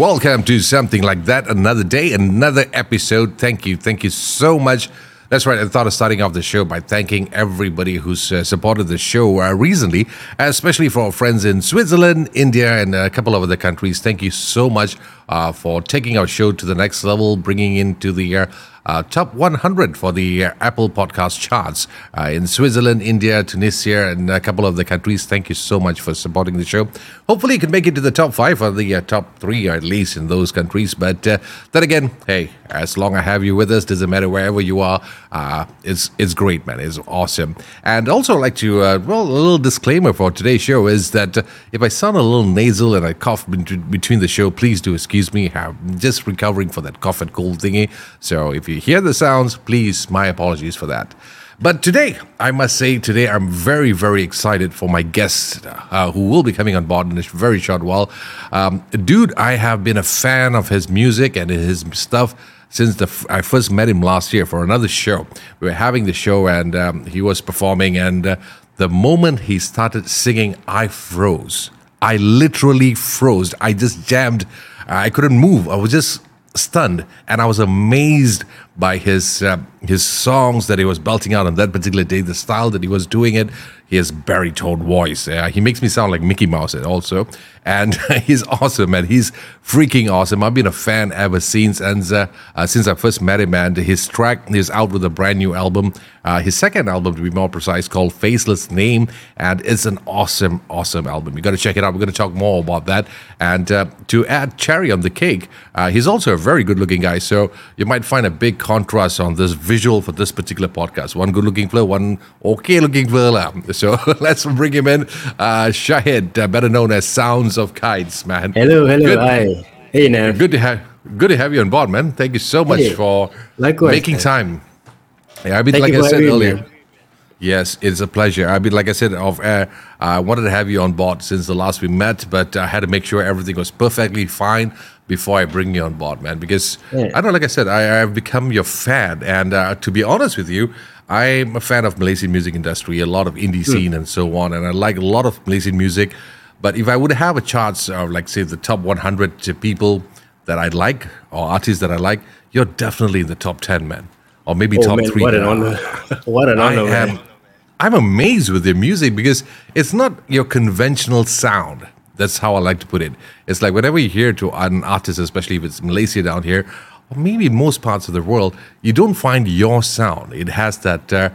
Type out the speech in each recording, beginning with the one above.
Welcome to something like that. Another day, another episode. Thank you. Thank you so much. That's right. I thought of starting off the show by thanking everybody who's uh, supported the show uh, recently, especially for our friends in Switzerland, India, and a couple of other countries. Thank you so much uh, for taking our show to the next level, bringing into the uh, top 100 for the uh, Apple Podcast charts uh, in Switzerland, India, Tunisia, and a couple of the countries. Thank you so much for supporting the show. Hopefully, you can make it to the top five or the uh, top three, or at least in those countries. But uh, then again, hey, as long as I have you with us, doesn't matter wherever you are. Uh, it's it's great, man. It's awesome. And also, I'd like to well, a little disclaimer for today's show is that if I sound a little nasal and I cough between the show, please do excuse me. I'm just recovering for that cough and cold thingy. So if you hear the sounds, please, my apologies for that. But today, I must say, today I'm very, very excited for my guest uh, who will be coming on board in a very short while. Um, dude, I have been a fan of his music and his stuff since the f- I first met him last year for another show. We were having the show and um, he was performing, and uh, the moment he started singing, I froze. I literally froze. I just jammed. I couldn't move. I was just stunned and I was amazed by his uh, his songs that he was belting out on that particular day, the style that he was doing it. his baritone voice. Uh, he makes me sound like Mickey Mouse also, and he's awesome, man. He's freaking awesome. I've been a fan ever since, and uh, uh, since I first met him, and his track is out with a brand new album. Uh, his second album, to be more precise, called Faceless Name, and it's an awesome, awesome album. You got to check it out. We're going to talk more about that, and uh, to add cherry on the cake, uh, he's also a very good-looking guy. So you might find a big contrast on this visual for this particular podcast. One good-looking fella, one okay-looking fella. So let's bring him in. Shahid, better known as Sounds of Kites, man. Hello, hello, good, hi. Hey, now. Good to have good to have you on board, man. Thank you so much hey, for likewise, making man. time. Yeah, I mean, Thank like I said earlier. Yes, it's a pleasure. I mean, like I said off air, I wanted to have you on board since the last we met, but I had to make sure everything was perfectly fine before I bring you on board, man. Because yeah. I don't know, like I said, I, have become your fan, and uh, to be honest with you, I'm a fan of Malaysian music industry, a lot of indie hmm. scene and so on, and I like a lot of Malaysian music. But if I would have a chance of, like, say, the top 100 people that I like or artists that I like, you're definitely in the top 10, man, or maybe oh, top man, three. What an honor! what an honor, I am, man. I'm amazed with your music because it's not your conventional sound. That's how I like to put it. It's like whenever you hear to an artist, especially if it's Malaysia down here, or maybe most parts of the world, you don't find your sound. It has that. Uh,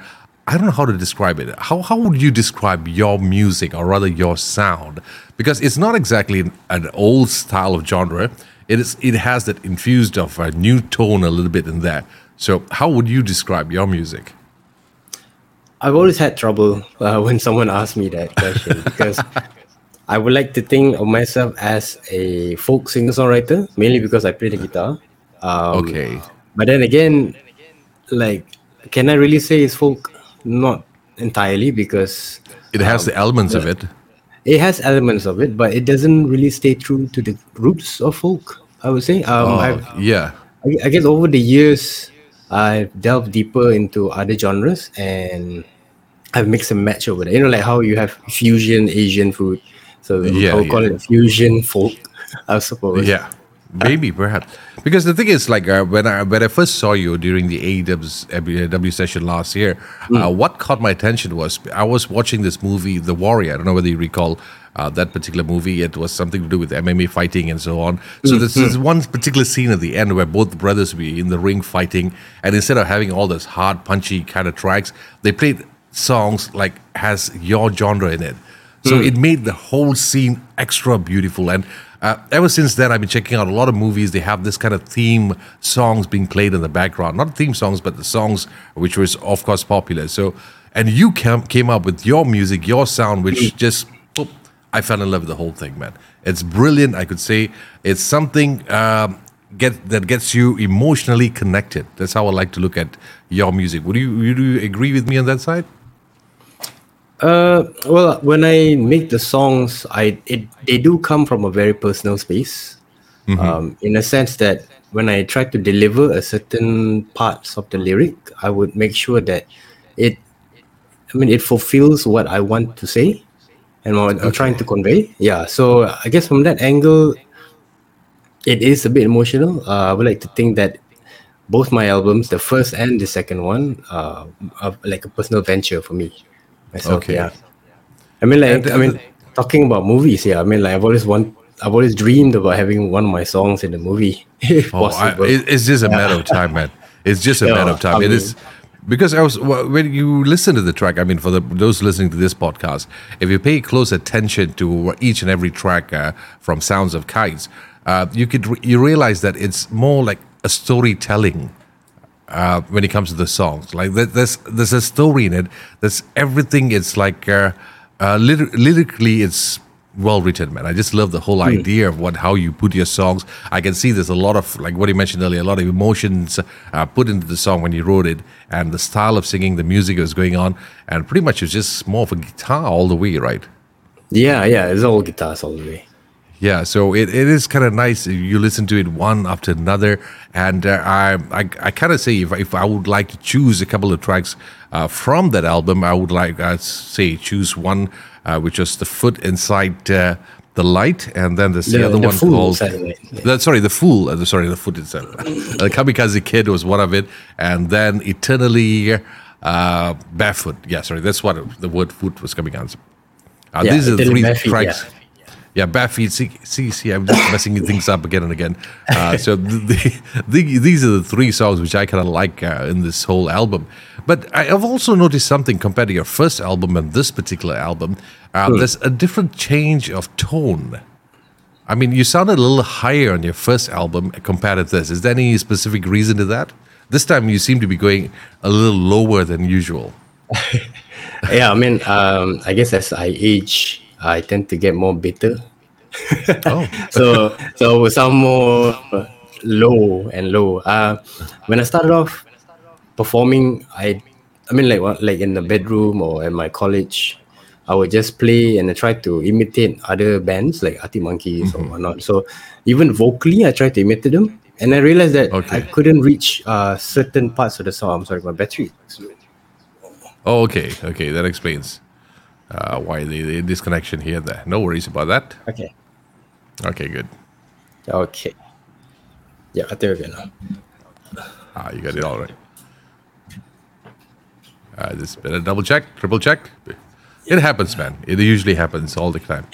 I don't know how to describe it. How how would you describe your music, or rather your sound? Because it's not exactly an old style of genre. It is. It has that infused of a new tone a little bit in there. So, how would you describe your music? I've always had trouble uh, when someone asks me that question because I would like to think of myself as a folk singer songwriter, mainly because I play the guitar. Um, okay. But then again, like, can I really say it's folk? Not entirely because it has um, the elements the, of it. It has elements of it, but it doesn't really stay true to the roots of folk. I would say. Um, oh, yeah. I, I guess over the years, I've delved deeper into other genres and I've mixed and matched over there. You know, like how you have fusion Asian food. So yeah, I'll yeah. call it fusion folk, I suppose. Yeah. Maybe, perhaps, because the thing is, like uh, when I when I first saw you during the AEW session last year, mm. uh, what caught my attention was I was watching this movie, The Warrior. I don't know whether you recall uh, that particular movie. It was something to do with MMA fighting and so on. So mm. this is one particular scene at the end where both brothers were in the ring fighting, and instead of having all those hard, punchy kind of tracks, they played songs like has your genre in it. So mm. it made the whole scene extra beautiful and uh, ever since then, I've been checking out a lot of movies. They have this kind of theme songs being played in the background, not theme songs, but the songs which was of course popular. So, and you came came up with your music, your sound, which mm. just oh, I fell in love with the whole thing, man. It's brilliant. I could say it's something um, get that gets you emotionally connected. That's how I like to look at your music. Would you would you agree with me on that side? Uh, well, when I make the songs, I it they do come from a very personal space. Mm-hmm. Um, in a sense that when I try to deliver a certain parts of the lyric, I would make sure that it, I mean, it fulfills what I want to say and what okay. I'm trying to convey. Yeah. So I guess from that angle, it is a bit emotional. Uh, I would like to think that both my albums, the first and the second one, uh, are like a personal venture for me. Myself, Okay. yeah. I mean, like, I mean, talking about movies, yeah. I mean, like, I've always want, I've always dreamed about having one of my songs in a movie, if Oh, I, possible. it, it's just a matter of time, man. It's just a Yeah, matter of time. I it is because I was wh- when you listen to the track. I mean, for the those listening to this podcast, if you pay close attention to each and every track uh, from Sounds of Kites, uh, you could you realize that it's more like a storytelling uh, when it comes to the songs. Like there's there's a story in it. There's everything. It's like uh, uh, lyri- lyrically, it's well written, man. I just love the whole idea of what how you put your songs. I can see there's a lot of like what you mentioned earlier, a lot of emotions uh, put into the song when you wrote it, and the style of singing, the music was going on, and pretty much it's just more of a guitar all the way, right? yeah, yeah, it's all guitars all the way. Yeah, so it, it is kind of nice. You listen to it one after another, and uh, I I, I kind of say if, if I would like to choose a couple of tracks uh, from that album, I would like uh, say choose one uh, which was the foot inside uh, the light, and then there's the, The- other the one called Inside the the, sorry the fool. Uh, the, sorry, the foot itself. the Kamikaze Kid was one of it, and then Eternally uh, Barefoot. Yeah, sorry, that's what the word foot was coming out. Uh, Yeah, these are the three Barefoot, tracks. yeah. Yeah, feet. See, see, see I'm just messing things up again and again. Uh, so the, the, these are the three songs which I kind of like uh, in this whole album. But I have also noticed something compared to your first album and this particular album. Uh, There's a different change of tone. I mean, you sounded a little higher on your first album compared to this. Is there any specific reason to that? This time you seem to be going a little lower than usual. yeah, I mean, um, I guess as I age, I tend to get more bitter. Oh, so so some more low and low. Uh, when I started off performing, I I mean like what like in the bedroom or at my college, I would just play and I try to imitate other bands like Arctic Monkeys Mm-hmm. or whatnot. So even vocally, I tried to imitate them, and I realized that Okay. I couldn't reach uh, certain parts of the song. I'm sorry, my battery. Oh, okay, okay, that explains uh, why the, the disconnection here there. No worries about that. Okay. Okay, good. Okay. Yeah, we're good now. Ah, you got it all right. Uh, just better double check, triple check. It happens, man. It usually happens all the time.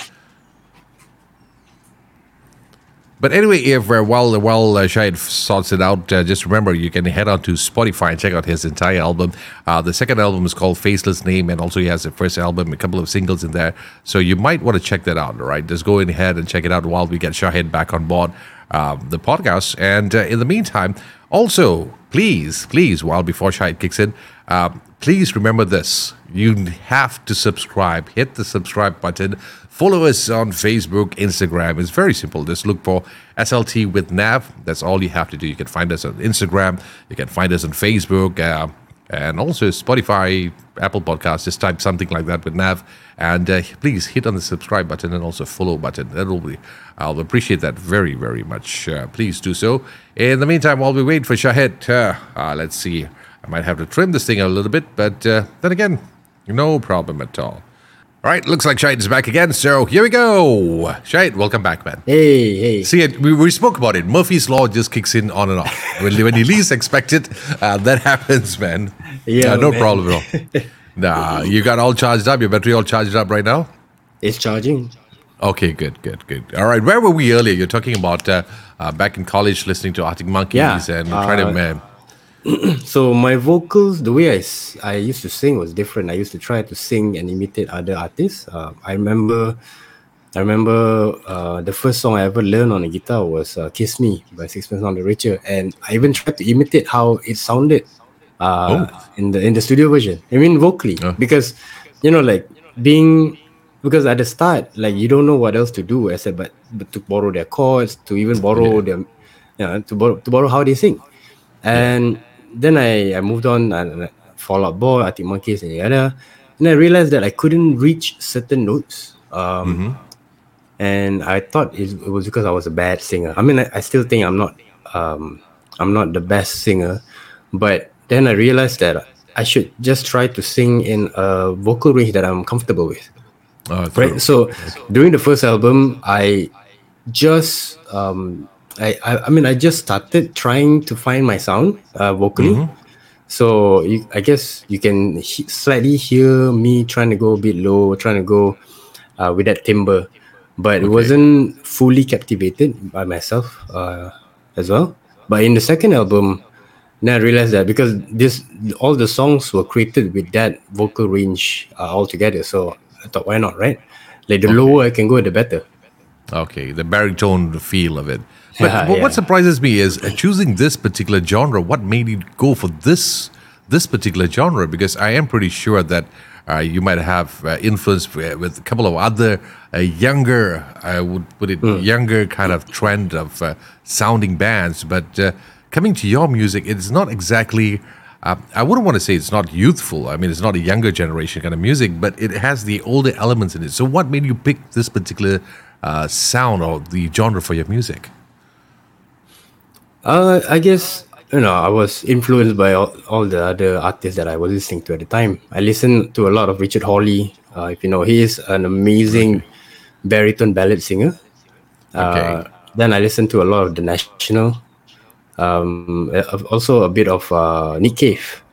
But anyway, if uh, while while uh, Shahid sorts it out, uh, just remember you can head on to Spotify and check out his entire album. Uh, the second album is called Faceless Name, and also he has the first album, a couple of singles in there. So you might want to check that out. All right, just go ahead and check it out while we get Shahid back on board um, the podcast. And uh, in the meantime, also please, please, while before Shahid kicks in, um, please remember this: you have to subscribe. Hit the subscribe button. Follow us on Facebook, Instagram. It's very simple. Just look for SLT with Nav. That's all you have to do. You can find us on Instagram. You can find us on Facebook. Uh, and also Spotify, Apple Podcasts. Just type something like that with Nav, and uh, please hit on the subscribe button and also follow button. That'll be, I'll appreciate that very, very much. Uh, please do so. In the meantime, while we wait for Shahid, uh, uh, let's see. I might have to trim this thing a little bit, but uh, then again, no problem at all. All right, looks like Shahid is back again, so here we go. Shahid, welcome back, man. Hey, hey. See, we, we spoke about it. Murphy's Law just kicks in on and off. when, when you least expect it, uh, that happens, man. Yeah, Uh, no man. problem at all. nah, you got all charged up. Your battery all charged up right now? It's charging. Okay, good, good, good. All right, where were we earlier? You're talking about uh, uh, back in college listening to Arctic Monkeys Yeah, and trying to. So my vocals, the way I, I used to sing was different. I used to try to sing and imitate other artists. Uh, I remember, I remember uh, the first song I ever learned on the guitar was uh, "Kiss Me" by Sixpence None the Richer, and I even tried to imitate how it sounded uh, in the in the studio version. I mean vocally, Oh. because you know, like being because at the start, like you don't know what else to do except but, but to borrow their chords, to even borrow their, you know, to borrow to borrow how they sing. And then I, I moved on and and Fall Out Boy, Arctic Monkeys, and yada. And I realized that I couldn't reach certain notes. Um, And I thought it, it was because I was a bad singer. I mean, I, I still think I'm not um, I'm not the best singer, but then I realized that I should just try to sing in a vocal range that I'm comfortable with. uh, Right. So during the first album, I just um, I, I I mean I just started trying to find my sound uh, vocally. So you, I guess you can he- slightly hear me trying to go a bit low, trying to go uh, with that timbre, but it wasn't fully captivated by myself uh, as well. But in the second album, then I realized that because this all the songs were created with that vocal range uh, altogether. So I thought, why not, right? Like the lower I can go, the better. Okay, the baritone feel of it. But, Yeah, what yeah. surprises me is uh, choosing this particular genre. What made you go for this this particular genre? Because I am pretty sure that uh, you might have uh, influence with, with a couple of other uh, younger, I would put it, Hmm. younger kind of trend of uh, sounding bands. But uh, coming to your music, it's not exactly. Uh, I wouldn't want to say it's not youthful. I mean, it's not a younger generation kind of music, but it has the older elements in it. So, what made you pick this particular uh, sound or the genre for your music? Uh, I guess you know I was influenced by all, all the other artists that I was listening to at the time. I listened to a lot of Richard Hawley. Uh, if you know, he is an amazing baritone ballad singer. Okay. Uh, then I listened to a lot of The National. Um, uh, also a bit of uh, Nick Cave.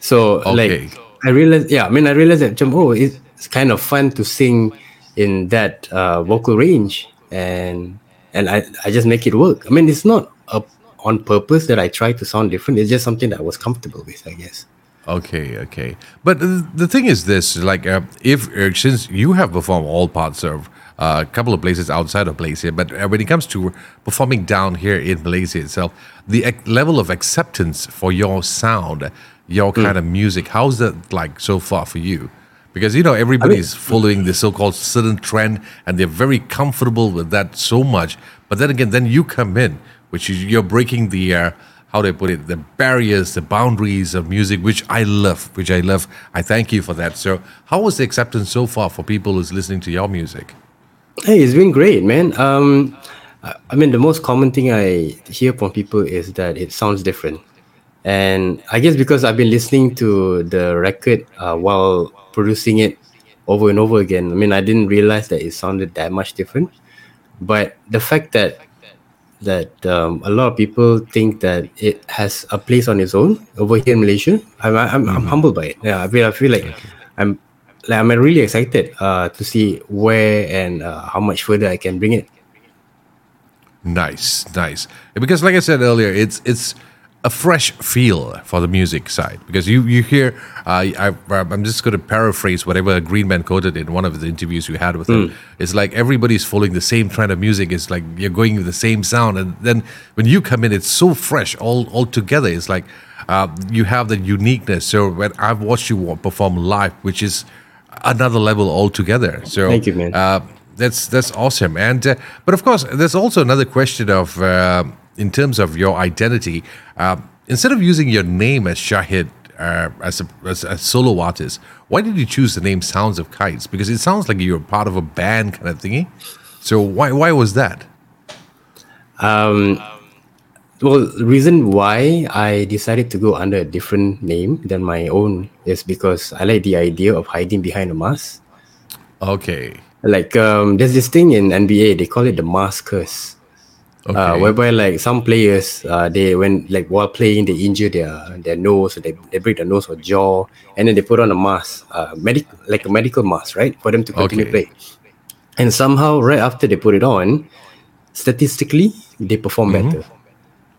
So Okay. like I realized, yeah, I mean I realized that oh, it's kind of fun to sing in that uh, vocal range, and and I I just make it work. I mean it's not a, on purpose that I try to sound different. It's just something that I was comfortable with, I guess. Okay, okay. But uh, the thing is this: like, uh, if uh, since you have performed all parts of uh, a couple of places outside of Malaysia, but uh, when it comes to performing down here in Malaysia itself, the ac- level of acceptance for your sound, your kind of music, how's that like so far for you? Because you know everybody's following the so-called certain trend, and they're very comfortable with that so much. But then again, then you come in, which is you're breaking the uh, how do I put it, the barriers, the boundaries of music, which I love, which I love. I thank you for that. So, how was the acceptance so far for people who's listening to your music? Hey, it's been great, man. Um, I mean, the most common thing I hear from people is that it sounds different, and I guess because I've been listening to the record uh, while producing it over and over again. I mean, I didn't realize that it sounded that much different, but the fact that that um, a lot of people think that it has a place on its own over here in Malaysia. I'm I'm, I'm humbled by it. Yeah, I feel I feel like I'm like I'm really excited uh, to see where and uh, how much further I can bring it. Nice, nice. Because, like I said earlier, it's it's a fresh feel for the music side. Because you you hear, uh, I, I'm just going to paraphrase whatever Greenman quoted in one of the interviews you had with him. It's like everybody's following the same trend of music. It's like you're going with the same sound, and then when you come in, it's so fresh all all together. It's like uh, you have the uniqueness. So when I've watched you perform live, which is another level altogether. So Thank you, man. uh, that's that's awesome. And uh, but of course, there's also another question of uh, in terms of your identity. Uh, instead of using your name as Shahid uh, as, a, as a solo artist, why did you choose the name Sounds of Kites? Because it sounds like you're part of a band kind of thingy. So why why was that? Um, well, the reason why I decided to go under a different name than my own is because I like the idea of hiding behind a mask. Okay. Like um, there's this thing in NBA they call it the mask curse. Okay. uh, whereby like some players uh, they when like while playing they injure their their nose or they, they break their nose or jaw and then they put on a mask uh, medic like a medical mask right for them to continue Okay. play. And somehow right after they put it on statistically they perform better.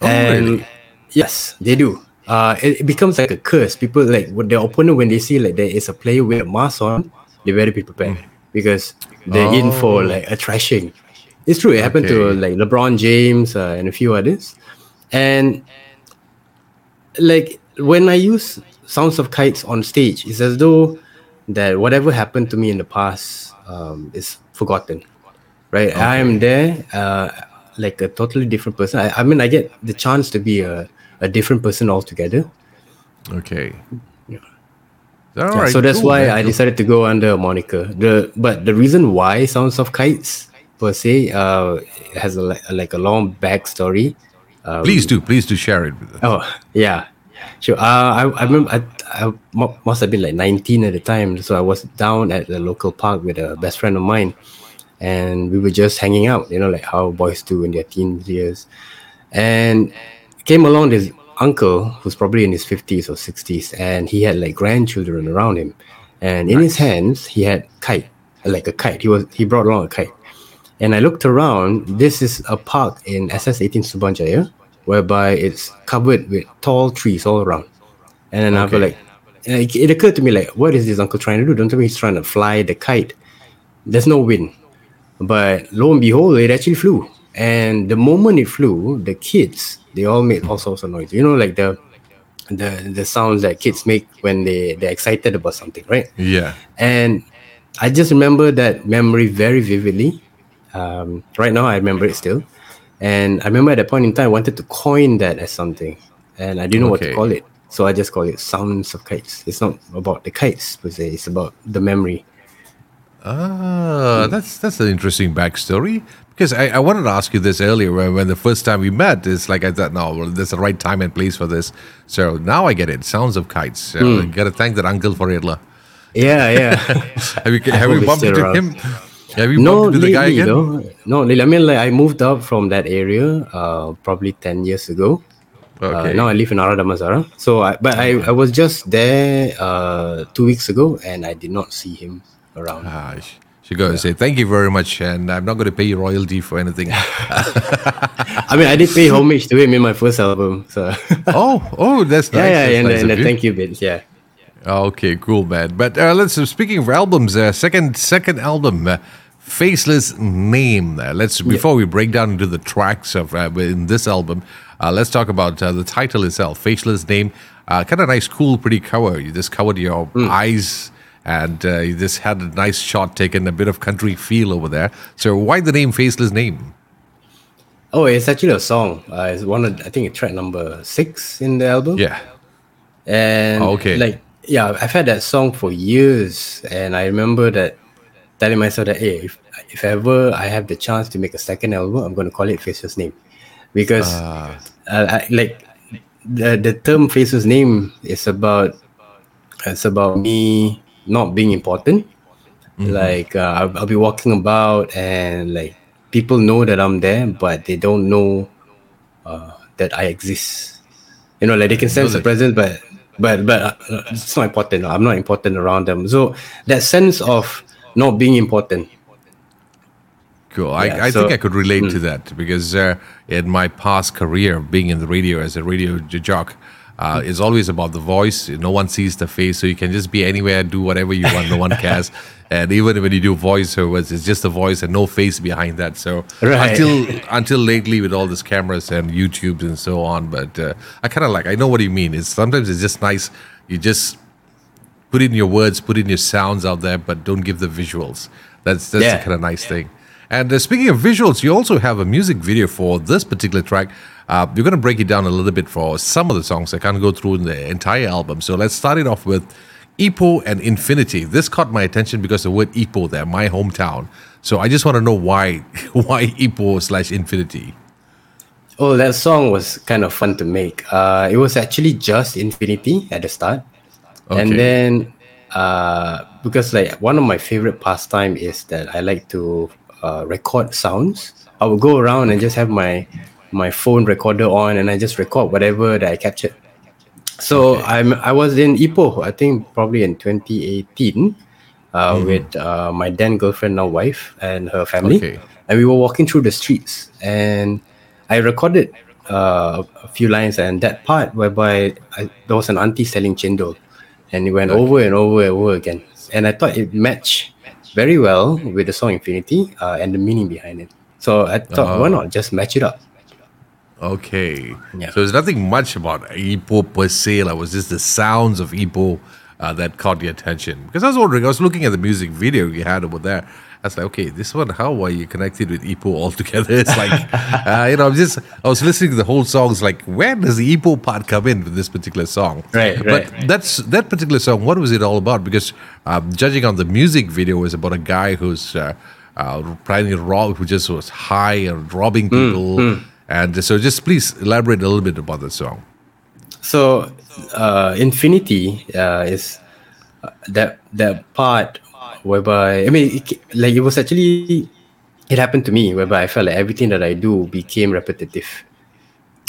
Oh, and really? yes they do. Uh, it, it becomes like a curse. People like with their opponent when they see like there is a player with a mask on they better be prepared. Because they're in for like a trashing it's true. It happened to like LeBron James uh, and a few others. And like when I use sounds of kites on stage, it's as though that whatever happened to me in the past um, is forgotten. Right? I am there uh, like a totally different person. I, I mean, I get the chance to be a, a different person altogether. Okay. Yeah. All Yeah, right, so that's cool, why man. I decided to go under a moniker. The but the reason why Sounds of Kites per se uh has a, like a long backstory. Um, Please do, please do share it with us. Oh yeah, sure. Uh, I I remember I, I must have been like 19 at the time, so I was down at the local park with a best friend of mine, and we were just hanging out, you know, like how boys do in their teen years. And came along this uncle who's probably in his 50s or 60s, and he had like grandchildren around him. And in his hands, he had kite, like a kite. He was he brought along a kite. And I looked around. This is a park in SS18 Subang Jaya, whereby it's covered with tall trees all around. And then I was like, it, it occurred to me like, what is this uncle trying to do? Don't tell me he's trying to fly the kite. There's no wind. But lo and behold, it actually flew. And the moment it flew, the kids they all made all sorts of noise. You know, like the the the sounds that kids make when they they're excited about something, right? Yeah. And I just remember that memory very vividly. Um, right now, I remember it still. And I remember at that point in time, I wanted to coin that as something, and I didn't know what to call it. So I just call it sounds of kites. It's not about the kites per se. It's about the memory. Ah, that's that's an interesting backstory. Because I, I wanted to ask you this earlier when, when the first time we met. It's like I thought, no, well, there's the right time and place for this. So now I get it. Sounds of kites. So Hmm. Got to thank that uncle for it. Yeah, yeah. Have you have you bumped into around. him? Have you no, bumped the guy again? though. No. I mean, like I moved up from that area uh, probably ten years ago. Uh, Okay. now I live in Ara Damansara. So, I, but I, I was just there uh, two weeks ago, and I did not see him around. Ah, sh- she goes to say thank you very much, and I'm not going to pay you royalty for anything. I mean, I did pay homage to him in my first album. So, oh, oh, that's nice. yeah, yeah, that's and, nice and the thank you bits, yeah. Okay, cool, man. But uh, let's uh, speaking of albums, uh, second second album, uh, Faceless Name. Uh, let's before we break down into the tracks of uh, in this album, uh, let's talk about uh, the title itself, Faceless Name. Uh, kind of nice, cool, pretty cover. You just covered your Hmm. eyes. And uh, you just had a nice shot taken, a bit of country feel over there. So, why the name Faceless Name? Oh, it's actually a song. Uh, it's one of, I think, it's track number six in the album. Yeah. And Oh, okay. like yeah, I've had that song for years, and I remember that telling myself that hey, if if ever I have the chance to make a second album, I'm going to call it Faceless Name, because Ah. uh, I, like the the term Faceless Name is about it's about me not being important. Mm-hmm. Like uh, I'll, I'll be walking about, and like people know that I'm there, but they don't know uh, that I exist. You know, like they can sense the presence, but but but uh, it's not important. I'm not important around them. So that sense of not being important. Cool. I, Yeah, I so- think I could relate to that because uh, in my past career, being in the radio as a radio jock, uh, it's always about the voice. No one sees the face, so you can just be anywhere, do whatever you want. No one cares. And even when you do voiceovers, it's just the voice and no face behind that. So Right. until until lately, with all these cameras and YouTubes and so on, but uh, I kind of like. I know what you mean. It's sometimes it's just nice. You just put in your words, put in your sounds out there, but don't give the visuals. That's that's Yeah. the kind of nice thing. And uh, speaking of visuals, you also have a music video for this particular track. Uh, you're going to break it down a little bit for some of the songs. I can't go through the entire album. So let's start it off with Ipoh and Infinity. This caught my attention because the word Ipoh there, my hometown. So I just want to know why why Ipoh slash Infinity. Oh, that song was kind of fun to make. Uh, it was actually just Infinity at the start, Okay. and then uh, because like one of my favorite pastime is that I like to uh, record sounds. I would go around and just have my my phone recorder on, and I just record whatever that I captured. So I'm I was in Ipoh, I think probably in 2018, uh, with uh, my then girlfriend, now wife, and her family, Okay. and we were walking through the streets, and I recorded uh, a few lines, and that part whereby I, there was an auntie selling chendol, and it went over and over and over again, and I thought it matched very well with the song Infinity uh, and the meaning behind it. So I thought, why not just match it up? Okay. Yeah. So there's nothing much about Ipoh per se. Like, it was just the sounds of Ipoh uh, that caught your attention. Because I was wondering, I was looking at the music video you had over there. I was like, okay, this one, how are you connected with Ipoh altogether? It's like, uh, you know, I'm just, I was listening to the whole song. It's like, where does the Ipoh part come in with this particular song? Right, right But right. that's that particular song. What was it all about? Because um, judging on the music video, was about a guy who's uh, uh, planning to rob, who just was high and robbing Hmm, people. And so, just please elaborate a little bit about the song. So, uh, Infinity uh, is uh, that that part whereby I mean, it, like it was actually it happened to me whereby I felt like everything that I do became repetitive.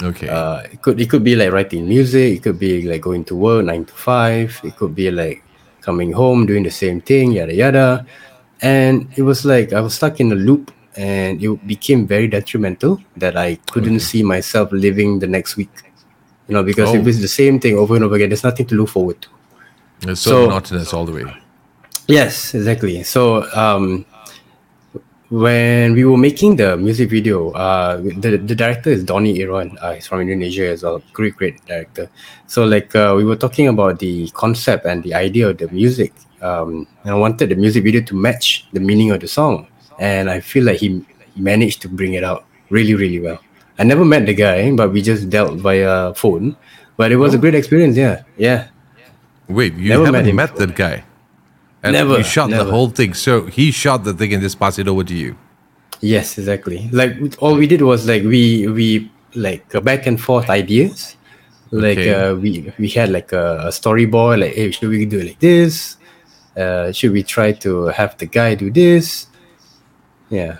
Okay. Uh, it could it could be like writing music. It could be like going to work nine to five. It could be like coming home doing the same thing, yada yada. And it was like I was stuck in a loop, and it became very detrimental that I couldn't see myself living the next week. You know, because if Oh. it's the same thing over and over again, there's nothing to look forward to. it's so, so- monotonous all the way. Yes, exactly. So um, when we were making the music video, uh, the the director is Donny Irwan. Uh, he's from Indonesia as well. Great, great director. So like uh, we were talking about the concept and the idea of the music. Um, and I wanted the music video to match the meaning of the song, and I feel like he managed to bring it out really, really well. I never met the guy, but we just dealt via phone. But it was a great experience. Yeah, yeah. Wait, you Never haven't him met, that guy? And Never, You shot the never. whole thing. So he shot the thing and just passed it over to you. Yes, exactly. Like all we did was like we we like back and forth ideas. Like Okay. uh, we we had like a, a storyboard. Like, hey, should we do it like this? Uh, should we try to have the guy do this? Yeah.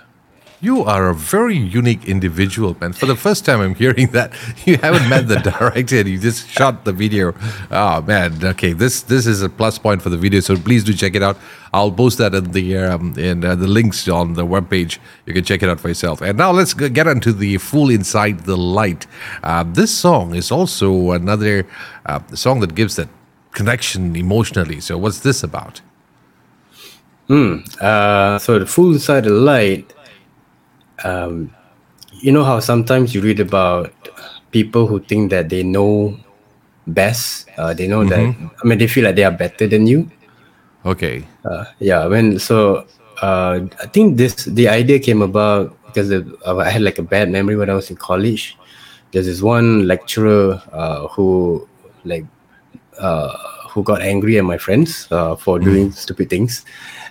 You are a very unique individual, man. For the first time, I'm hearing that you haven't met the director you just shot the video. Oh man, okay, this this is a plus point for the video. So please do check it out. I'll post that in the um, in uh, the links on the webpage. You can check it out for yourself. And now let's get into the fool inside the light. Uh, this song is also another uh, song that gives that connection emotionally. So what's this about? Uh, so the fool inside the light. Um, you know how sometimes you read about people who think that they know best. Uh, they know that I mean they feel like they are better than you. Okay. Uh, yeah, when so uh, I think this the idea came about because of, uh, I had like a bad memory when I was in college. There's this one lecturer uh, who like uh, who got angry at my friends uh, for doing stupid things,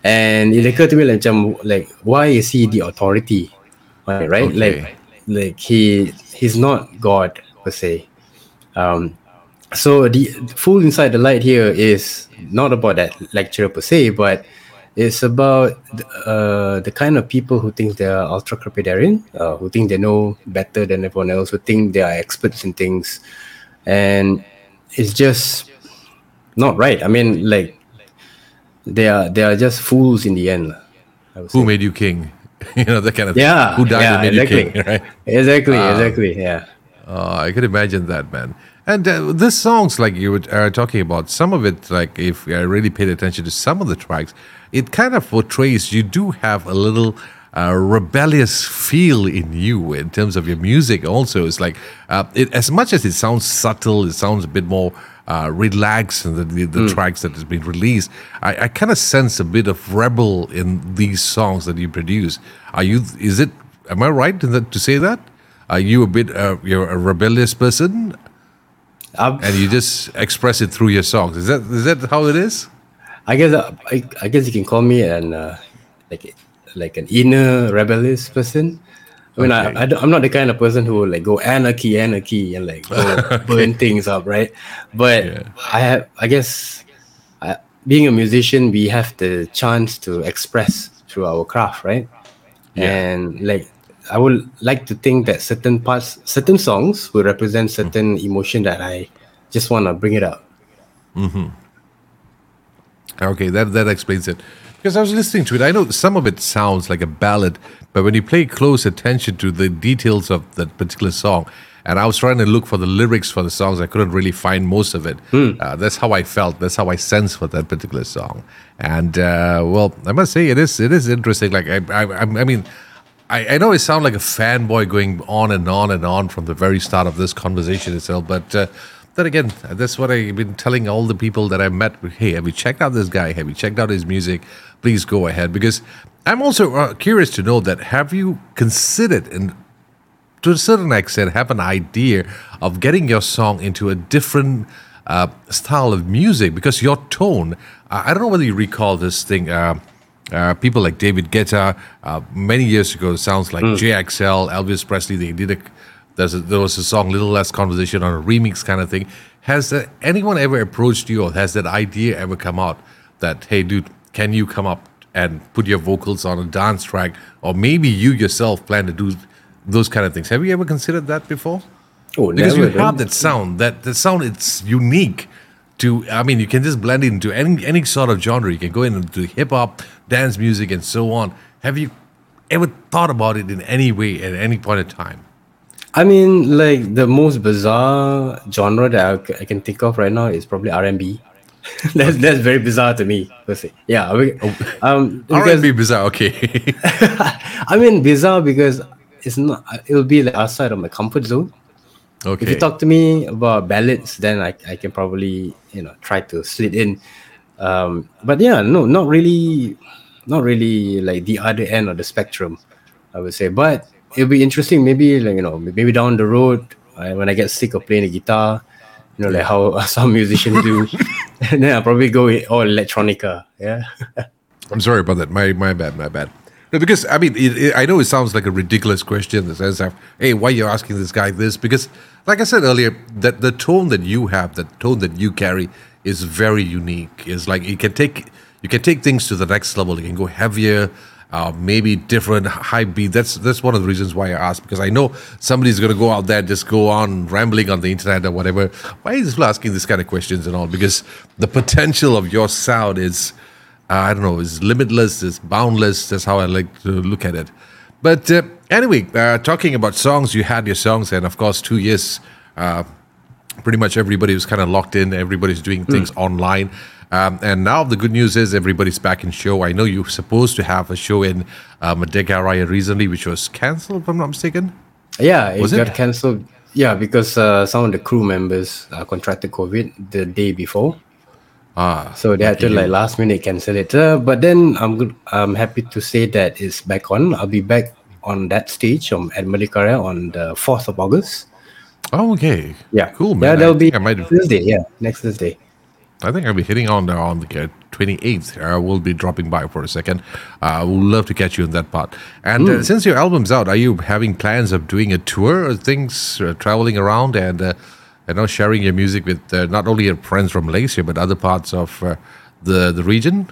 and it occurred to me like, like why is he the authority, right? right? Okay. Like like he he's not God per se. Um, so the fool inside the light here is not about that lecturer per se, but it's about uh, the kind of people who think they are ultracrepidarian, uh, who think they know better than everyone else, who think they are experts in things, and it's just not right. I mean, like they are they are just fools in the end. Who made you king? you know that kind of Yeah, Who died yeah, and made exactly. you king, right? Exactly, exactly. Yeah. Oh, I could imagine that, man. And uh, this songs, like you were uh, talking about, some of it, like if I really paid attention to some of the tracks, it kind of portrays you do have a little uh, rebellious feel in you in terms of your music. Also, it's like uh, it, as much as it sounds subtle, it sounds a bit more uh, relaxed in the, the, the tracks that has been released. I, I kind of sense a bit of rebel in these songs that you produce. Are you? Is it? Am I right that, to say that? Are you a bit? Uh, you're a rebellious person, Um, and you just express it through your songs. Is that is that how it is? I guess uh, I, I guess you can call me an uh, like like an inner rebellious person. I mean, Okay. I, I, I'm not the kind of person who will like go anarchy, anarchy, and like go burn things up, right? But I have, I guess, I, being a musician, we have the chance to express through our craft, right? Yeah. And like, I would like to think that certain parts, certain songs will represent mm-hmm. certain emotion that I just want to bring it out. Mm-hmm. Okay, that that explains it. Because I was listening to it, I know some of it sounds like a ballad, but when you pay close attention to the details of that particular song, and I was trying to look for the lyrics for the songs, I couldn't really find most of it. Uh, that's how I felt. That's how I sensed for that particular song. And uh, well, I must say it is it is interesting. Like I I, I mean. I, I know I sound like a fanboy going on and on and on from the very start of this conversation itself, but uh, then again, that's what I've been telling all the people that I met. Hey, have you checked out this guy? Have you checked out his music? Please go ahead because I'm also uh, curious to know that have you considered and to a certain extent have an idea of getting your song into a different uh, style of music? Because your tone uh, i don't know whether you recall this thing uh, uh, people like david guetta uh, many years ago sounds like jxl elvis presley they did a there's a, there was a song little less conversation on a remix kind of thing. Has uh, anyone ever approached you or has that idea ever come out that hey dude can you come up and put your vocals on a dance track, or maybe you yourself plan to do those kind of things. Have you ever considered that before? Oh, because you eh? have man. that sound. That the sound it's unique. To I mean, you can just blend it into any any sort of genre. You can go into hip hop, dance music, and so on. Have you ever thought about it in any way at any point in time? I mean, like the most bizarre genre that I can think of right now is probably R and B. That's that's very bizarre to me. se. Yeah, I mean, um, because and B bizarre. Okay. I mean bizarre because it's not. It'll be like outside of my comfort zone. okay. If you talk to me about ballads, then I, I can probably you know try to slid in. Um, but yeah, no, not really, not really like the other end of the spectrum, I would say. But it'll be interesting. Maybe like you know maybe down the road when I get sick of playing the guitar, you know like how some musicians do, and then I'll probably go with all electronica. Yeah. I'm sorry about that. My my bad. My bad. No, because I mean, it, it, I know it sounds like a ridiculous question in the sense of, hey, why you asking this guy this? Because, like I said earlier, that the tone that you have, the tone that you carry, is very unique. It's like you can take you can take things to the next level. You can go heavier, uh, maybe different high beat. That's that's one of the reasons why I asked because I know somebody's going to go out there just go on rambling on the internet or whatever. Why is this asking this kind of questions and all? Because the potential of your sound is uh, I don't know, is limitless, is boundless. That's how I like to look at it. But uh, anyway, uh, talking about songs, you had your songs, and of course, two years, uh, pretty much everybody was kind of locked in. Everybody's doing things online. Um, and now the good news is everybody's back in show. I know you were supposed to have a show in uh, Raya recently, which was cancelled, if I'm not mistaken. Yeah, it Was got cancelled. Yeah, because uh, some of the crew members uh, contracted COVID the day before. Ah, So they had to like last minute cancel it. Uh, but then I'm good. I'm happy to say that it's back on. I'll be back on that stage um, at Malikaria on the fourth of August. oh, okay. Yeah, Cool, man. Yeah, that'll be I might- Thursday. Yeah, next Thursday. I think I'll be hitting on there on the uh, 28th. I will be dropping by for a second. I uh, would love to catch you in that part. And uh, since your album's out, are you having plans of doing a tour or things, uh, traveling around and uh, you know sharing your music with uh, not only your friends from Malaysia but other parts of uh, the the region?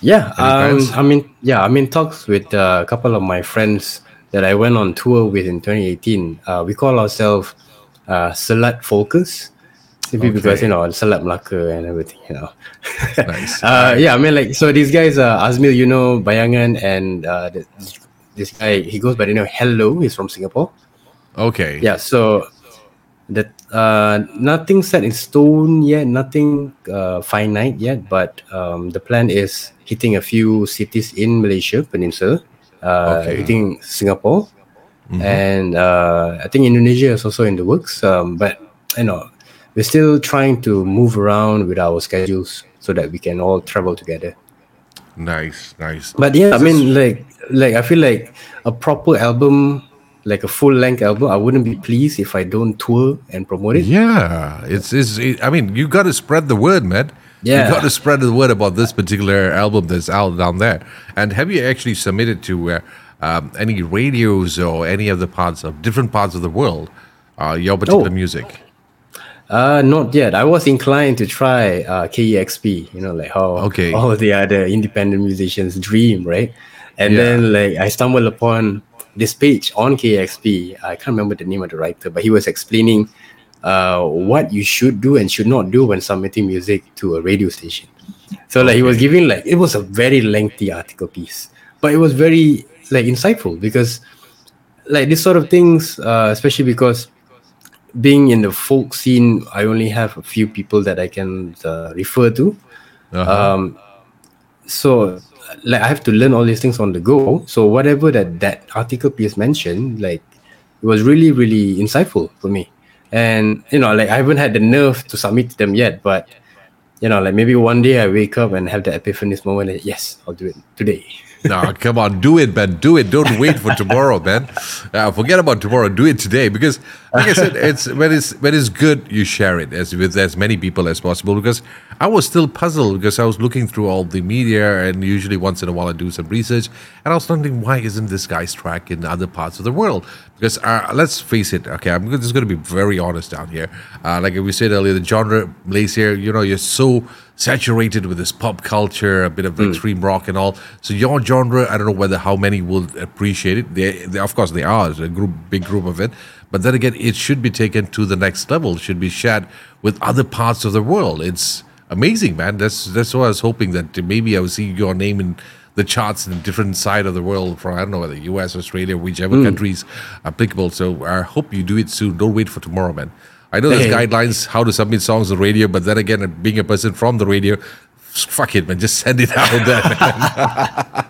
Yeah, um. I mean. Yeah, I'm in talks with uh, a couple of my friends that I went on tour with in 2018. Uh, we call ourselves uh, Selat Focus, simply because Okay. you know Selat Melaka and everything. You know. Nice. uh, yeah, I mean like so these guys are Azmil, you know, Bayangan, and uh, this, this guy he goes by the name Hello. He's from Singapore. Okay. Yeah, so that uh, nothing set in stone yet, nothing uh, finite yet, but um, the plan is hitting a few cities in Malaysia Peninsula, uh, Okay. hitting Singapore, and uh, I think Indonesia is also in the works. Um, but you know, we're still trying to move around with our schedules so that we can all travel together. Nice. Nice. But yeah, I mean, like, like I feel like a proper album, like a full length album, I wouldn't be pleased if I don't tour and promote it. Yeah, it's, it's it, I mean, you got to spread the word, man. Yeah. You got to spread the word about this particular album that's out down there. And have you actually submitted to uh, um, any radios or any other parts of different parts of the world uh, your particular Oh. music? Uh, not yet. I was inclined to try uh, KEXP, you know, like how Okay. all the other independent musicians dream, right? And Yeah. then like I stumbled upon this page on KEXP. I can't remember the name of the writer, but he was explaining uh, what you should do and should not do when submitting music to a radio station. So like he was giving like it was a very lengthy article piece, but it was very like insightful because like this sort of things, uh, especially because being in the folk scene, I only have a few people that I can uh, refer to. Uh-huh. Um, so like I have to learn all these things on the go. So whatever that that article piece mentioned, like it was really really insightful for me. And you know, like I haven't had the nerve to submit to them yet, but you know, like maybe one day I wake up and have the epiphanous moment. That, yes, I'll do it today. No, come on, do it, man. Do it. Don't wait for tomorrow, man. Uh, forget about tomorrow. Do it today because like I said, it's when it's when it's good, you share it as with as many people as possible. Because I was still puzzled because I was looking through all the media, and usually once in a while I do some research, and I was wondering why isn't this guy's track in other parts of the world? Because uh, let's face it, okay, I'm just going to be very honest down here. Uh, like we said earlier, the genre lays here. You know, you're so saturated with this pop culture, a bit of Hmm. extreme rock and all. So your genre, I don't know whether how many will appreciate it. They, they of course, they are a group, big group of it. But then again, it should be taken to the next level. It should be shared with other parts of the world. It's amazing, man. That's that's what I was hoping that maybe I would see your name in the charts in a different side of the world from I don't know whether US, Australia, whichever Hmm. countries applicable. So I hope you do it soon. Don't wait for tomorrow, man. I know there's Hey. guidelines how to submit songs on radio, but then again, being a person from the radio, fuck it, man. Just send it out there, man.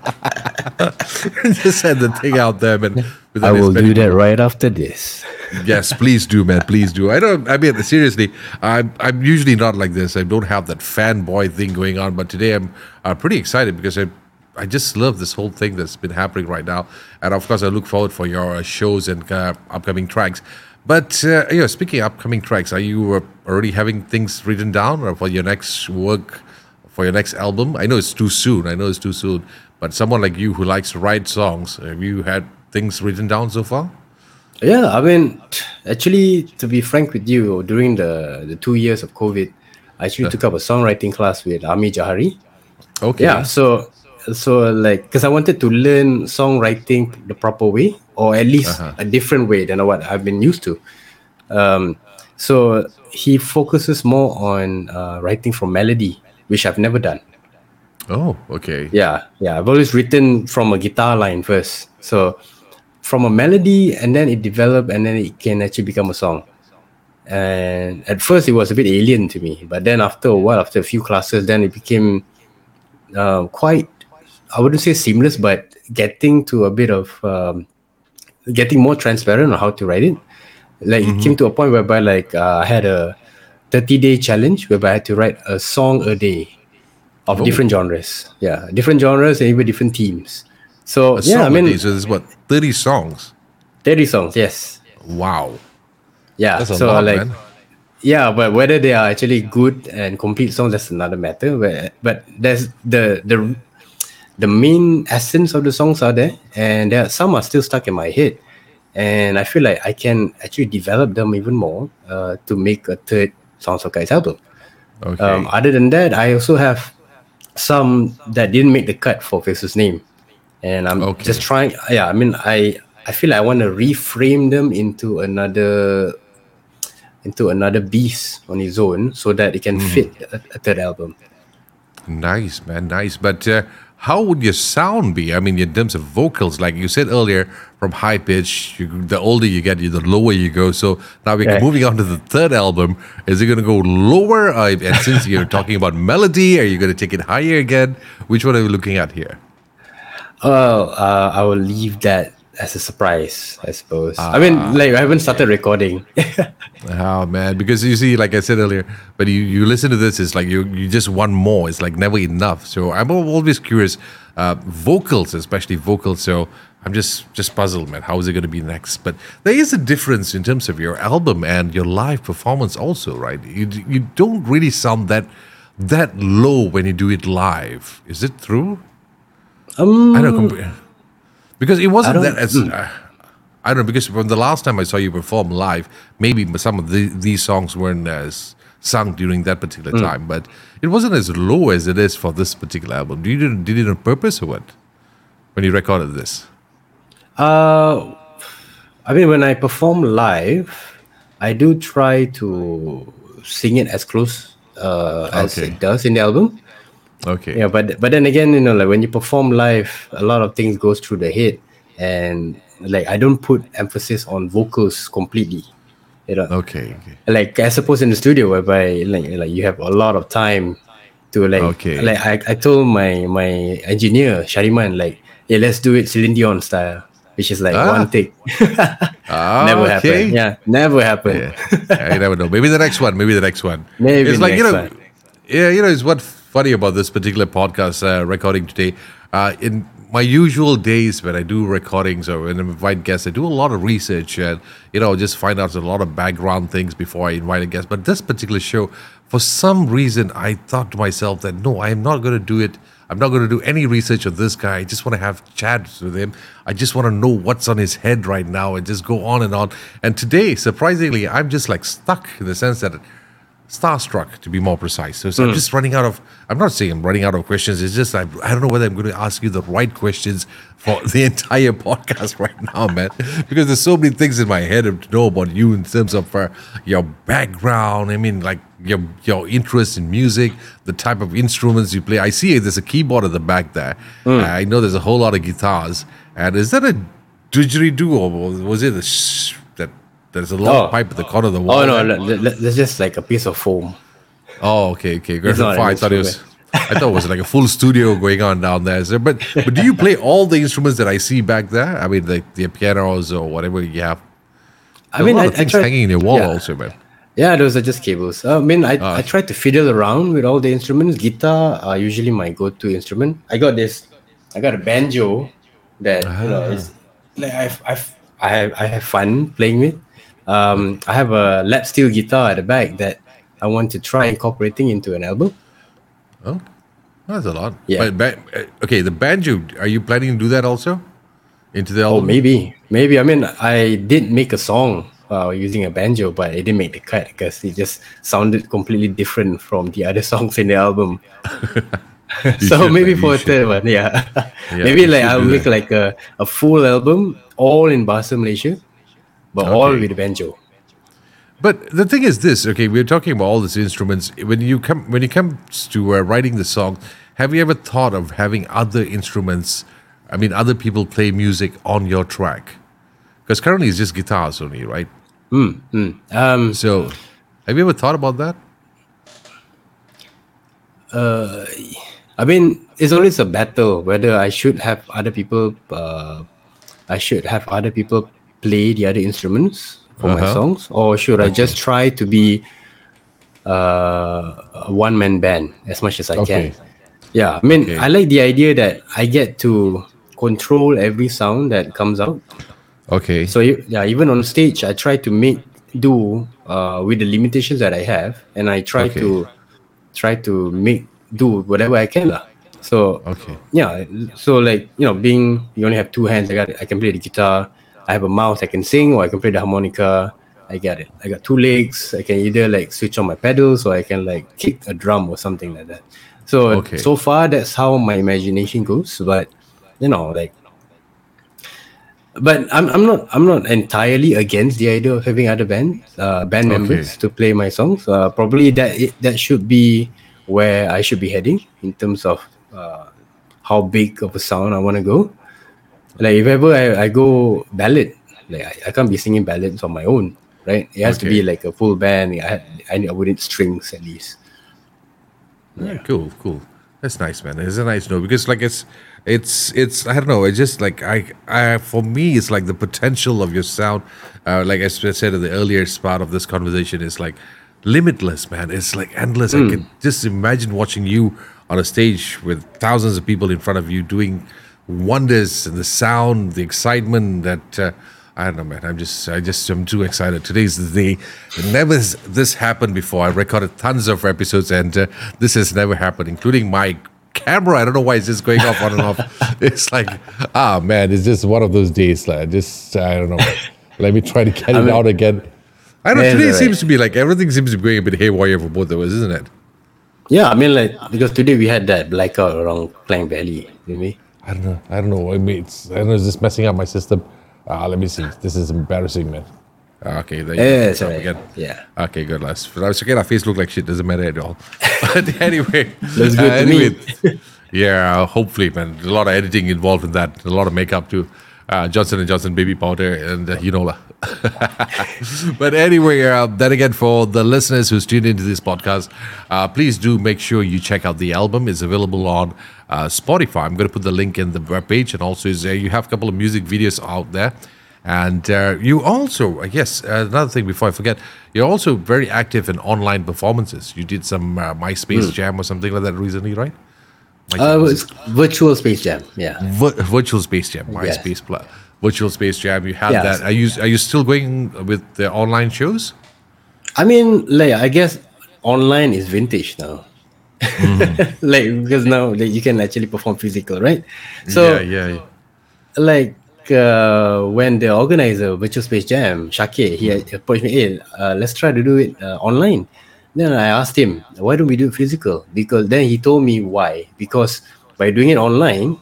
just send the thing out there, man. I will do that right after this. yes, please do, man. Please do. I don't. I mean, seriously, I'm I'm usually not like this. I don't have that fanboy thing going on, but today I'm uh, pretty excited because I I just love this whole thing that's been happening right now, and of course I look forward for your shows and uh, upcoming tracks. But uh, know, speaking of upcoming tracks, are you uh, already having things written down or for your next work, for your next album? I know it's too soon. I know it's too soon. But someone like you who likes to write songs, have you had things written down so far? Yeah, I mean, actually, to be frank with you, during the, the two years of COVID, I actually took up a songwriting class with Amir Jahari. Okay. Yeah, so so like because I wanted to learn songwriting the proper way, or at least a different way than what I've been used to. Um, so he focuses more on uh, writing from melody, which I've never done. Oh, okay. Yeah, yeah. I've always written from a guitar line first. So from a melody and then it developed and then it can actually become a song. And at first it was a bit alien to me, but then after a while, after a few classes, then it became uh, quite, I wouldn't say seamless, but getting to a bit of, um, getting more transparent on how to write it. Like it came to a point whereby like uh, I had a 30 day challenge whereby I had to write a song a day of different genres. Yeah, different genres and even different themes. So A yeah, I mean, so there's what thirty songs. 30 songs. Yes. Wow, Yeah. so lot, like, man. yeah, but whether they are actually good and complete songs, that's another matter. But but there's the the the main essence of the songs are there, and there are, some are still stuck in my head, and I feel like I can actually develop them even more uh, to make a third Sounds of Kites album. Okay, Um, other than that, I also have some that didn't make the cut for Faceless Name, and I'm Okay. just trying. Yeah, I mean, I I feel like I want to reframe them into another into another beast on its own, so that it can fit a, a third album. nice, man, nice. But uh, how would your sound be? I mean, in terms of vocals, like you said earlier, from high pitch, you, the older you get, the lower you go. So now we're Right. moving on to the third album. Is it going to go lower? Uh, and since you're talking about melody, are you going to take it higher again? Which one are we looking at here? Well, uh, I will leave that as a surprise, I suppose. I mean, like I haven't started recording. Oh man, because you see, like I said earlier, but you, you listen to this, it's like you you just want more. It's like never enough. So I'm always curious, uh, vocals, especially vocals. So I'm just just puzzled, man. How is it going to be next? But there is a difference in terms of your album and your live performance, also, right? You you don't really sound that that low when you do it live. Is it true? um, I don't compare because it wasn't that as uh, I don't know because from the last time I saw you perform live, maybe some of the, these songs weren't as sung during that particular Hmm. time, but it wasn't as low as it is for this particular album. Did you did it on purpose or what? When you recorded this, Uh, I mean, when I perform live, I do try to sing it as close uh, as Okay. it does in the album. Okay, Yeah, but but then again, you know, like when you perform live, a lot of things goes through the head, and like I don't put emphasis on vocals completely. You know, okay, okay. like I suppose in the studio whereby like like you have a lot of time to like Okay. like I, I told my my engineer Shariman like yeah let's do it Celine Dion style which is like Ah. one take Ah, never okay. happened yeah never happened Yeah, you never know. Maybe the next one. Maybe the next one. Maybe it's like you know, one. yeah, you know, it's what funny about this particular podcast uh, recording today. Uh, in my usual days when I do recordings or when I invite guests, I do a lot of research and you know just find out a lot of background things before I invite a guest. But this particular show, for some reason, I thought to myself that no, I am not going to do it. I'm not going to do any research on this guy. I just want to have chats with him. I just want to know what's on his head right now and just go on and on. And today, surprisingly, I'm just like stuck in the sense that starstruck to be more precise. So, so I'm just running out of. I'm not saying I'm running out of questions. It's just I, I don't know whether I'm going to ask you the right questions for the entire podcast right now, man. Because there's so many things in my head to know about you in terms of uh, your background. I mean, like your your interest in music, the type of instruments you play. I see there's a keyboard at the back there. I know there's a whole lot of guitars. And is that a didgeridoo or was it a sh- there's a long Oh. pipe at the corner of the wall? Oh no, there? le- le- le- just like a piece of foam. Oh, okay, okay. It's I thought it was. I thought it was like a full studio going on down there. So, but but do you play all the instruments that I see back there? I mean, like the pianos or whatever you have. I mean, a lot I, of things tried, hanging in your wall yeah. also, man. Yeah, those are just cables. Uh, I mean, I, Ah. I tried to fiddle around with all the instruments. Guitar are usually my go-to instrument. I got this. I got a banjo that you know Ah. is like I've, I've I have I have fun playing with. Um, I have a lap steel guitar at the back that I want to try incorporating into an album. Oh, that's a lot. Yeah. But, uh, okay, the banjo. Are you planning to do that also? Into the album? Oh, album? maybe, maybe. I mean, I did make a song uh, using a banjo, but it didn't make the cut because it just sounded completely different from the other songs in the album. so should, maybe for a third one, yeah. Yeah, maybe like I'll make like a, a full album all in Bahasa Malaysia, but all Okay. with banjo. But the thing is this, okay, we're talking about all these instruments. When you come when it comes to uh, writing the song, have you ever thought of having other instruments? I mean, other people play music on your track? Because currently it's just guitars only, right? Um, So, have you ever thought about that? I mean, it's always a battle whether I should have other people. Uh, I should have other people play the other instruments for my Uh-huh. songs, or should I just try to be uh, a one man band as much as I Okay. can? Yeah, I mean, Okay. I like the idea that I get to control every sound that comes out. Okay. So yeah, even on stage, I try to make do uh, with the limitations that I have, and I try Okay. to try to make do whatever I can lah. So Okay. yeah, so like you know, being you only have two hands, I got I can play the guitar. I have a mouth, I can sing, or I can play the harmonica. I got it. I got two legs. I can either like switch on my pedals, or I can like kick a drum or something like that. So Okay. so far, that's how my imagination goes. But you know, like but I'm, I'm not I'm not entirely against the idea of having other bands uh, band members to play my songs. Uh, probably that it, that should be where I should be heading in terms of uh, how big of a sound I want to go. Like if ever I, I go ballad, like I, I can't be singing ballads on my own, right? It has to be like a full band. I I, I would need strings at least. Yeah, cool, cool. That's nice, man. It's a nice note because, like, it's, it's, it's. I don't know. It's just like I, I. For me, it's like the potential of your sound. Uh, like I said in the earlier part of this conversation, is like limitless, man. It's like endless. I can just imagine watching you on a stage with thousands of people in front of you doing wonders and the sound, the excitement that. Uh, I don't know, man. I'm just, I just, I'm too excited. Today's the day. Never has this happened before. I recorded tons of episodes, and uh, this has never happened, including my camera. I don't know why it's just going off on and off. It's like, ah, man, it's just one of those days. Like, just, I don't know. Let me try to get it mean- out again. I don't know. Today seems to be like everything seems to be going a bit haywire for both of us, isn't it? Yeah, I mean like because today we had that blackout around Klang Valley, didn't we? I don't know. I don't know. I mean, it's, I don't know. It's just messing up my system. Ah, let me see. This is embarrassing, man. Ah, Okay, there you Yeah, go. it's Up alright. again. Yeah. Okay, good. Let's. It's okay. Our face look like shit. Doesn't matter at all. But anyway, Looks good uh, anyway, yeah. Hopefully, man. A lot of editing involved in that. A lot of makeup too. Uh, Johnson and Johnson baby powder and uh, you know lah. but anyway, uh, then again, for the listeners who's tuned into this podcast, uh, please do make sure you check out the album. It's available on uh, Spotify. I'm going to put the link in the webpage, and also is, uh, you have a couple of music videos out there. And uh, you also, I guess, uh, another thing before I forget, you're also very active in online performances. You did some uh, MySpace Jam or something like that recently, right? Uh, it's virtual Space Jam. Yeah. Vir- virtual Space Jam, Yes. MySpace Plus. Virtual Space Jam. You have Yes. that. Are you are you still going with the online shows? I mean, like I guess online is vintage now. like because now like, you can actually perform physical, right? So yeah, yeah, yeah. like uh, when the organizer virtual space jam Shakir he approached me hey uh, let's try to do it uh, online then i asked him why don't we do it physical because then he told me why because by doing it online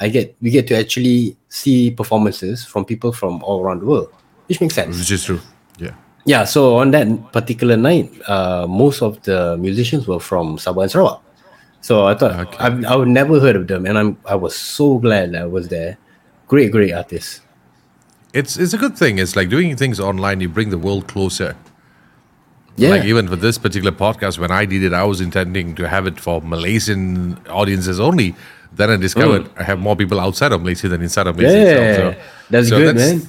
i get we get to actually see performances from people from all around the world which makes sense Which is true. Yeah. yeah so on that particular night uh, most of the musicians were from sabah and sarawak so i thought Okay. I've, i would never heard of them and i'm i was so glad i was there great great artists It's it's a good thing. It's like doing things online. You bring the world closer. Yeah Like even for this particular podcast, when I did it, I was intending to have it for Malaysian audiences only. Then I discovered I have more people outside of Malaysia than inside of Malaysia. Mm. Yeah, that's good, man.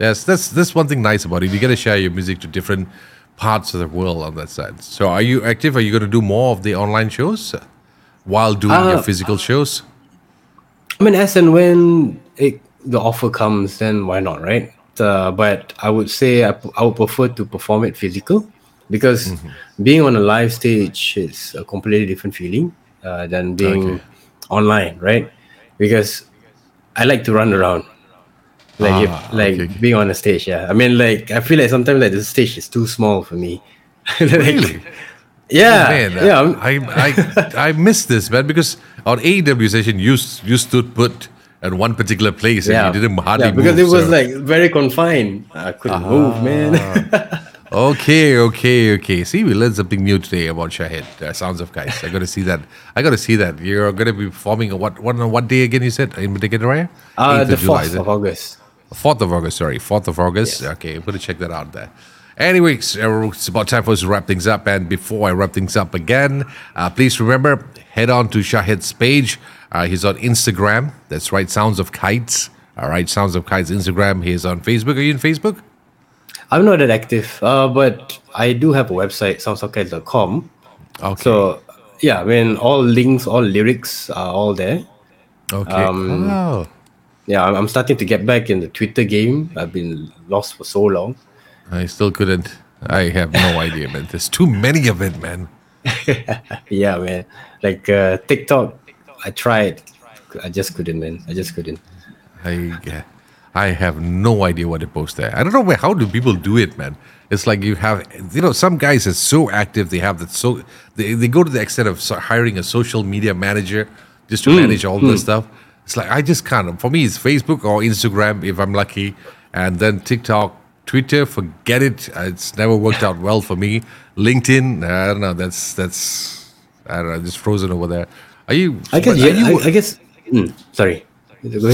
Yes, that's that's one thing nice about it. You get to share your music to different parts of the world on that side. So, are you active? Are you going to do more of the online shows while doing your Uh, physical shows? I mean, as and when it, the offer comes, then why not, right? Uh, but I would say I would prefer to perform it physical because being on a live stage is a completely different feeling uh, than being Okay. online, right? Because I like to run around. Like if, Ah, like okay, okay. being on a stage, yeah. I mean, like I feel like sometimes like the stage is too small for me. Like, Really? Yeah, man, yeah. I'm- I, I I missed this man because on AEW session you you stood put at one particular place and you didn't hardly yeah, because move, it was so- like very confined. I couldn't move, man. okay, okay, okay. See, we learned something new today about Shahid. Uh, Sounds of Kites. I got to see that. I got to see that. You're going to be performing on what? What what day again? You said in Medicare Raya? uh, the fourth of August. 4th of August, sorry. 4th of August. Okay, I'm going to check that out there. Anyways, uh, it's about time for us to wrap things up. And before I wrap things up again, uh, please remember, head on to Shahid's page. Uh, he's on Instagram. That's right, Sounds of Kites. All right, Sounds of Kites Instagram. He's on Facebook. Are you on Facebook? I'm not that active, uh, but I do have a website, soundsofkites.com. Okay. So, yeah, I mean, all links, all lyrics are all there. okay. um, oh. Yeah, I'm, I'm starting to get back in the Twitter game. I've been lost for so long. I still couldn't. I have no idea, man. There's too many of it, man. Yeah, man. Like uh, TikTok, I tried. I just couldn't, man. I just couldn't. I, I have no idea what to post there. I don't know where. How do people do it, man? It's like you have, you know, some guys are so active. They have that so they, they go to the extent of hiring a social media manager just to manage all this stuff. It's like I just can't. For me, it's Facebook or Instagram if I'm lucky, and then TikTok, Twitter. Forget it. Uh, It's never worked out well for me. LinkedIn. I don't know. That's that's I don't know. Just frozen over there. Are you? I guess, are yeah, you- I, I guess, mm, sorry.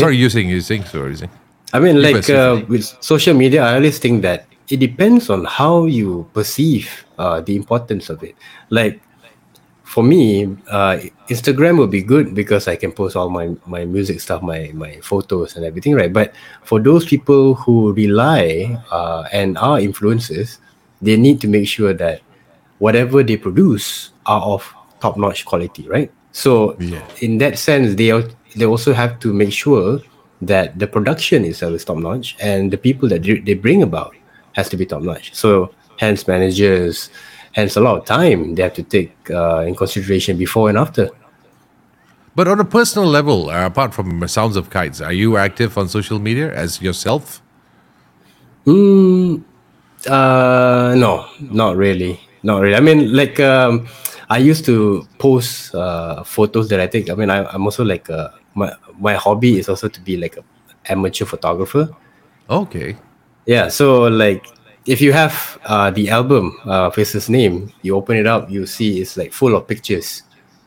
Sorry, you saying you think so? You saying? I mean, like uh, with social media, I always think that it depends on how you perceive uh, the importance of it. Like for me, uh, Instagram will be good because I can post all my my music stuff, my my photos and everything, right? But for those people who rely uh, and are influencers, they need to make sure that whatever they produce are of top notch quality, right? So Yeah. in that sense, they they also have to make sure that the production itself is top notch and the people that they bring about has to be top notch. So hence managers, hence a lot of time they have to take uh, in consideration before and after. But on a personal level, uh, apart from Sounds of Kites, are you active on social media as yourself? Uh, no, not really, not really. I mean, like um, I used to post uh, photos that I take. I mean, I, I'm also like uh, my my hobby is also to be like a amateur photographer. Okay. Yeah, so like if you have uh, the album uh, Faceless Name, you open it up, you see it's like full of pictures,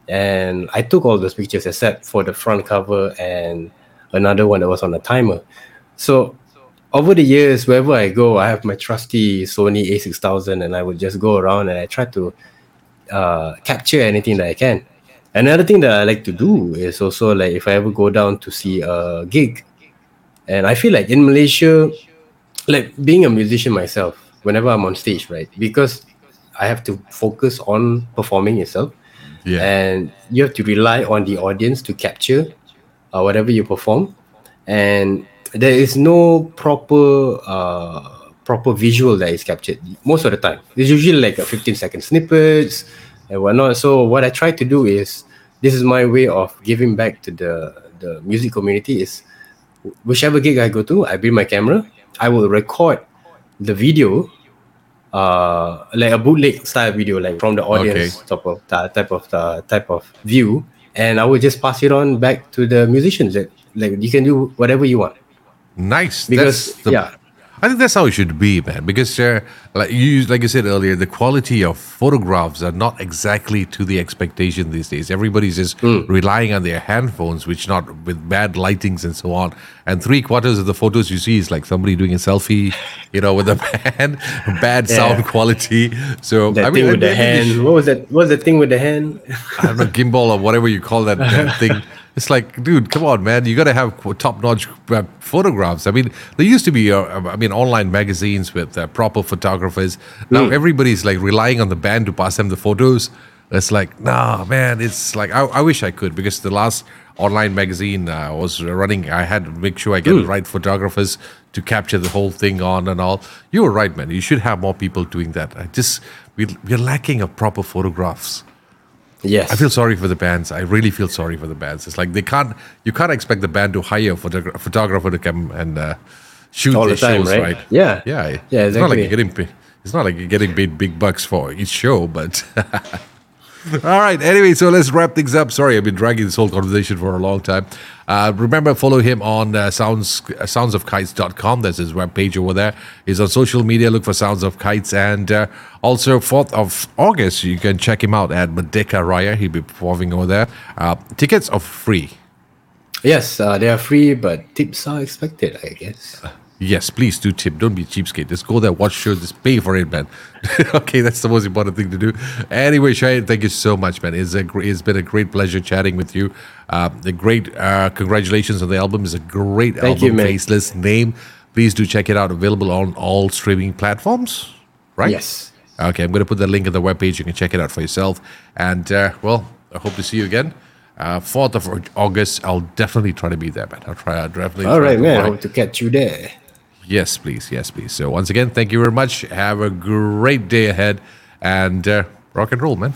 and I took all those pictures except for the front cover and another one that was on a timer. So over the years, wherever I go, I have my trusty Sony A6000, and I would just go around and I try to uh, capture anything that I can. Another thing that I like to do is also like if I ever go down to see a gig, and I feel like in Malaysia, like being a musician myself, whenever I'm on stage, right? Because I have to focus on performing itself. Yeah. and you have to rely on the audience to capture uh, whatever you perform, and there is no proper uh, proper visual that is captured most of the time. It's usually like a 15 second snippets and whatnot. So what I try to do is this is my way of giving back to the the music community is whichever gig I go to, I bring my camera, I will record the video, uh, like a bootleg style video, like from the audience type of uh, type of uh, type of view, and I will just pass it on back to the musicians. That like you can do whatever you want Nice. because That's the- yeah, I think that's how it should be, man. Because uh, like you, like you said earlier, the quality of photographs are not exactly to the expectation these days. Everybody's just relying on their handphones, which not with bad lightings and so on. And three quarters of the photos you see is like somebody doing a selfie, you know, with a bad, bad sound quality. So that I mean, thing with I the hand. What was that? What was the thing with the hand? I don't know, gimbal or whatever you call that, that thing. It's like, dude, come on, man. You got to have top-notch uh, photographs. I mean, there used to be, uh, I mean, online magazines with uh, proper photographers. Now everybody's like relying on the band to pass them the photos. It's like, nah, man. It's like I, I wish I could because the last online magazine uh, was running. I had to make sure I get the right photographers to capture the whole thing on and all. You were right, man. You should have more people doing that. I just we, we're lacking of proper photographs. Yes, I feel sorry for the bands. I really feel sorry for the bands. It's like they can't. You can't expect the band to hire a photogra- photographer to come and uh, shoot All their the time, shows, right? right? Yeah. yeah, Yeah, It's not like you're getting. It's not like you're getting paid big bucks for each show, but. All right. Anyway, so let's wrap things up. Sorry, I've been dragging this whole conversation for a long time. Uh, remember, follow him on uh, sounds uh, soundsofkites.com. That's his webpage over there. He's on social media. Look for Sounds of Kites. And uh, also, 4th of August, you can check him out at Madeka Raya. He'll be performing over there. Uh, tickets are free. yes, uh, they are free, but tips are expected. I guess. Yes, please do tip. Don't be cheapskate. Just go there, watch show, just pay for it, man. okay, that's the most important thing to do. Anyway, Shane, thank you so much, man. It's a it's been a great pleasure chatting with you. Uh, the great uh, congratulations on the album. It's a great Thank album, you, man. Faceless name. Please do check it out. Available on all streaming platforms, right? Yes. Okay, I'm going to put the link in the webpage. You can check it out for yourself. And uh, well, I hope to see you again. Uh, 4th of August, I'll definitely try to be there, man. I'll try. I'll definitely. All right, to man. I hope to catch you there. Yes, please. Yes, please. So, once again, thank you very much. Have a great day ahead and uh, rock and roll, man.